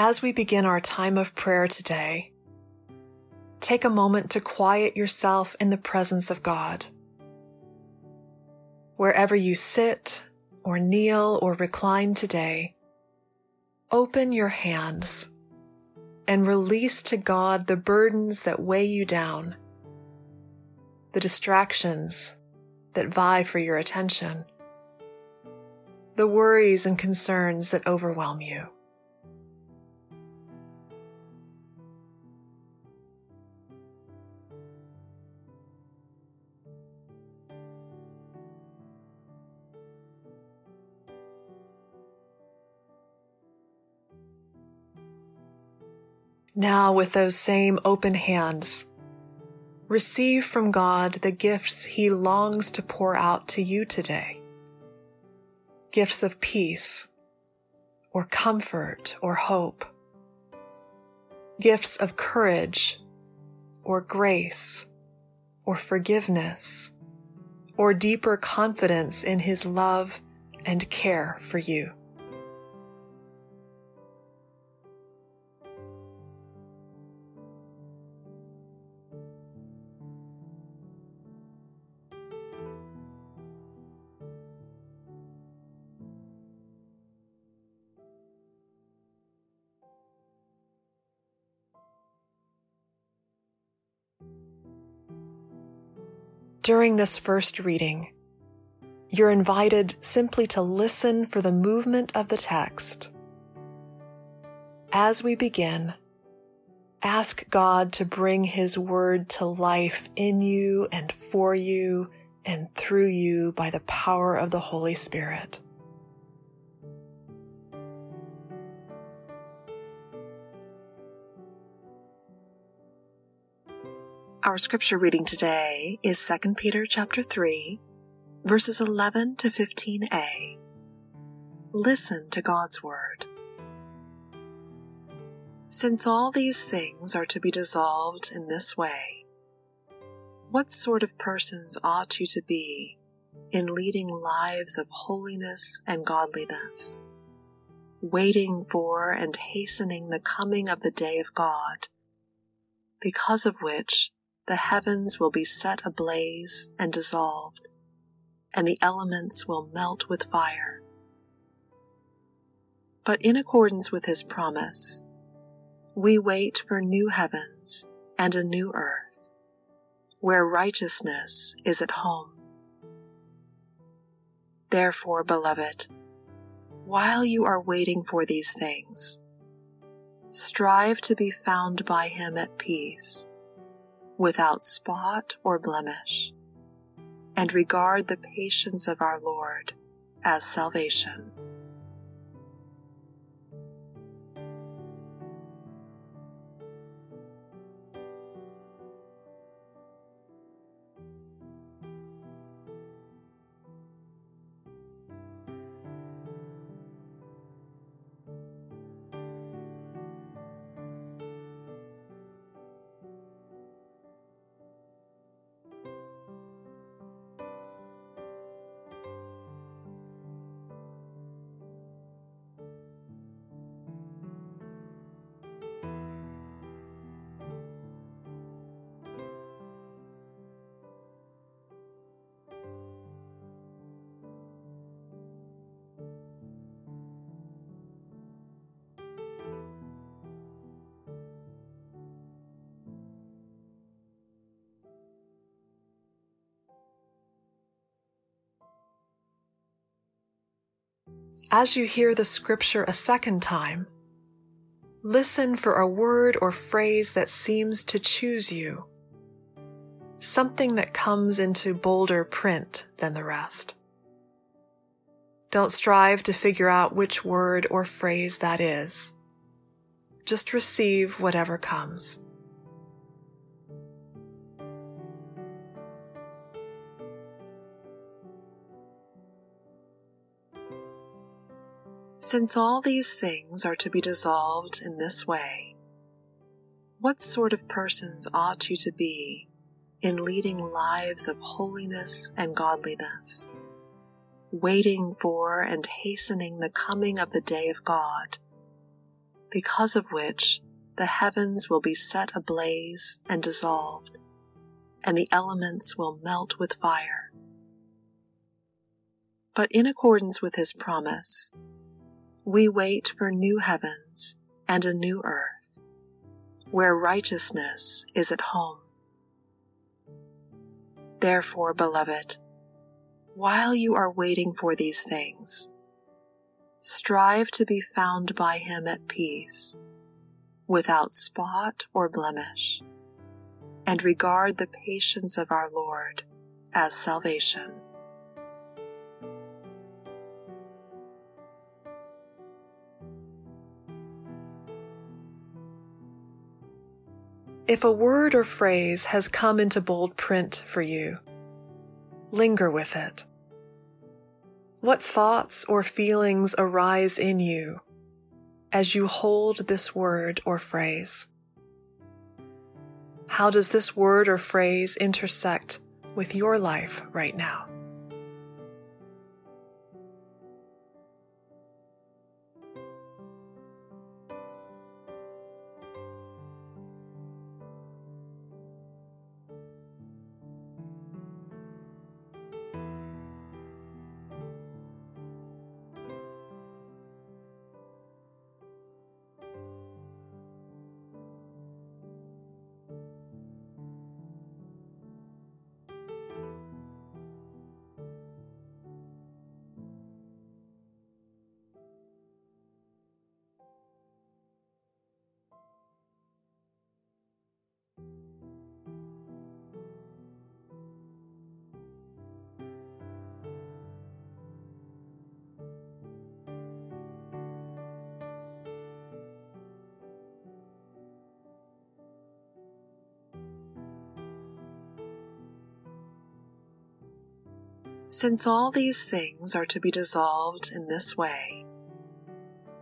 As we begin our time of prayer today, take a moment to quiet yourself in the presence of God. Wherever you sit or kneel or recline today, open your hands and release to God the burdens that weigh you down, the distractions that vie for your attention, the worries and concerns that overwhelm you. Now, with those same open hands, receive from God the gifts He longs to pour out to you today. Gifts of peace, or comfort, or hope, gifts of courage, or grace, or forgiveness, or deeper confidence in His love and care for you. During this first reading, you're invited simply to listen for the movement of the text. As we begin, ask God to bring His Word to life in you and for you and through you by the power of the Holy Spirit. Our scripture reading today is 2 Peter chapter 3, verses 11 to 15a. Listen to God's word. Since all these things are to be dissolved in this way, what sort of persons ought you to be in leading lives of holiness and godliness, waiting for and hastening the coming of the day of God, because of which the heavens will be set ablaze and dissolved, and the elements will melt with fire. But in accordance with his promise, we wait for new heavens and a new earth, where righteousness is at home. Therefore, beloved, while you are waiting for these things, strive to be found by him at peace without spot or blemish, and regard the patience of our Lord as salvation. As you hear the scripture a second time, listen for a word or phrase that seems to choose you, something that comes into bolder print than the rest. Don't strive to figure out which word or phrase that is. Just receive whatever comes. Since all these things are to be dissolved in this way, what sort of persons ought you to be in leading lives of holiness and godliness, waiting for and hastening the coming of the day of God, because of which the heavens will be set ablaze and dissolved, and the elements will melt with fire. But in accordance with his promise, we wait for new heavens and a new earth, where righteousness is at home. Therefore, beloved, while you are waiting for these things, strive to be found by him at peace, without spot or blemish, and regard the patience of our Lord as salvation. If a word or phrase has come into bold print for you, linger with it. What thoughts or feelings arise in you as you hold this word or phrase? How does this word or phrase intersect with your life right now? Since all these things are to be dissolved in this way,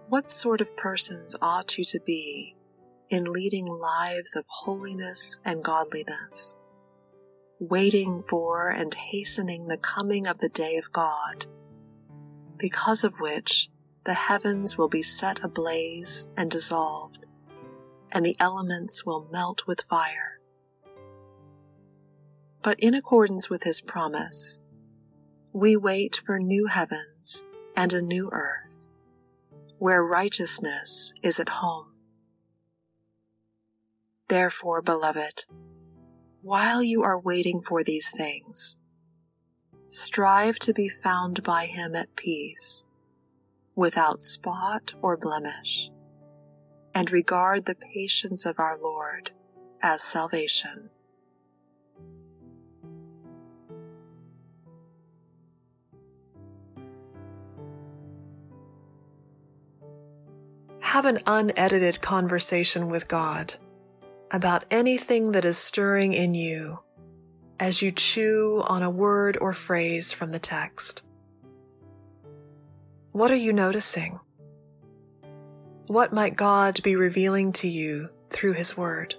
what sort of persons ought you to be in leading lives of holiness and godliness, waiting for and hastening the coming of the day of God, because of which the heavens will be set ablaze and dissolved, and the elements will melt with fire? But in accordance with his promise, we wait for new heavens and a new earth, where righteousness is at home. Therefore, beloved, while you are waiting for these things, strive to be found by him at peace, without spot or blemish, and regard the patience of our Lord as salvation. Have an unedited conversation with God about anything that is stirring in you as you chew on a word or phrase from the text. What are you noticing? What might God be revealing to you through His Word?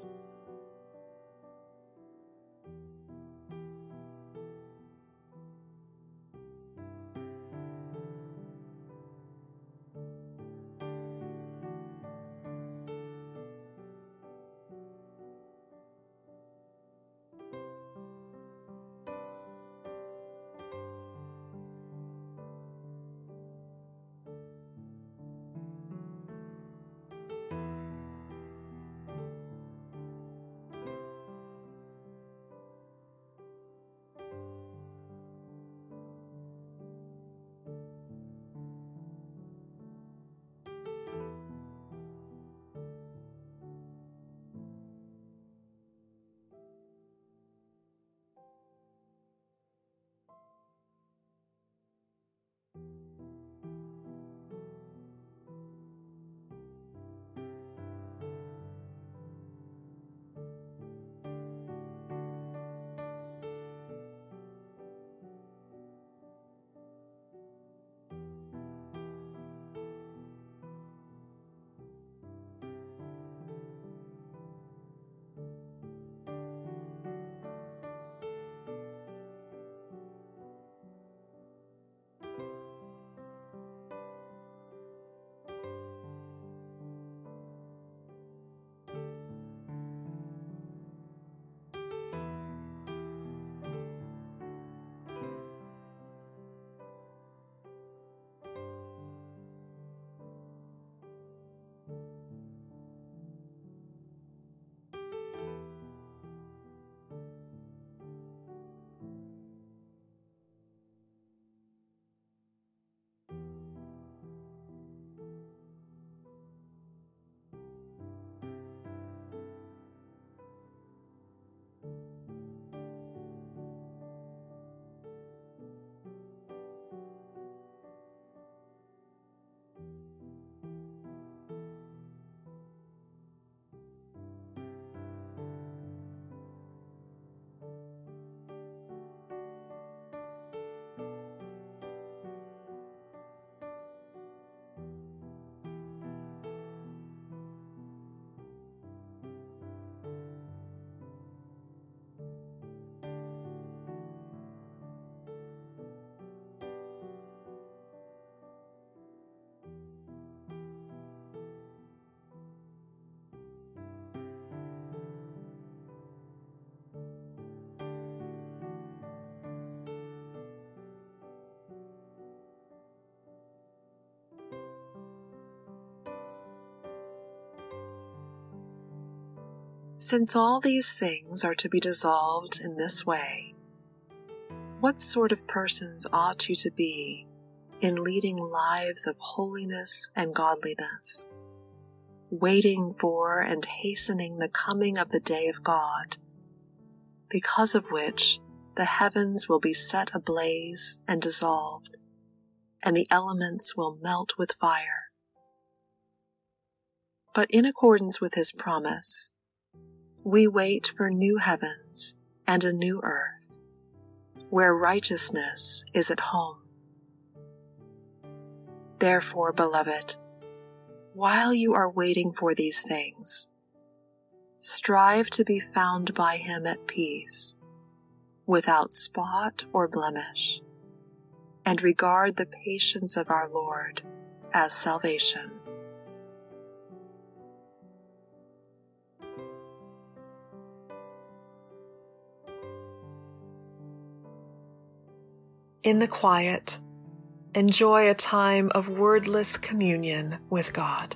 Since all these things are to be dissolved in this way, what sort of persons ought you to be in leading lives of holiness and godliness, waiting for and hastening the coming of the day of God, because of which the heavens will be set ablaze and dissolved, and the elements will melt with fire? But in accordance with his promise, we wait for new heavens and a new earth, where righteousness is at home. Therefore, beloved, while you are waiting for these things, strive to be found by him at peace, without spot or blemish, and regard the patience of our Lord as salvation. In the quiet, enjoy a time of wordless communion with God.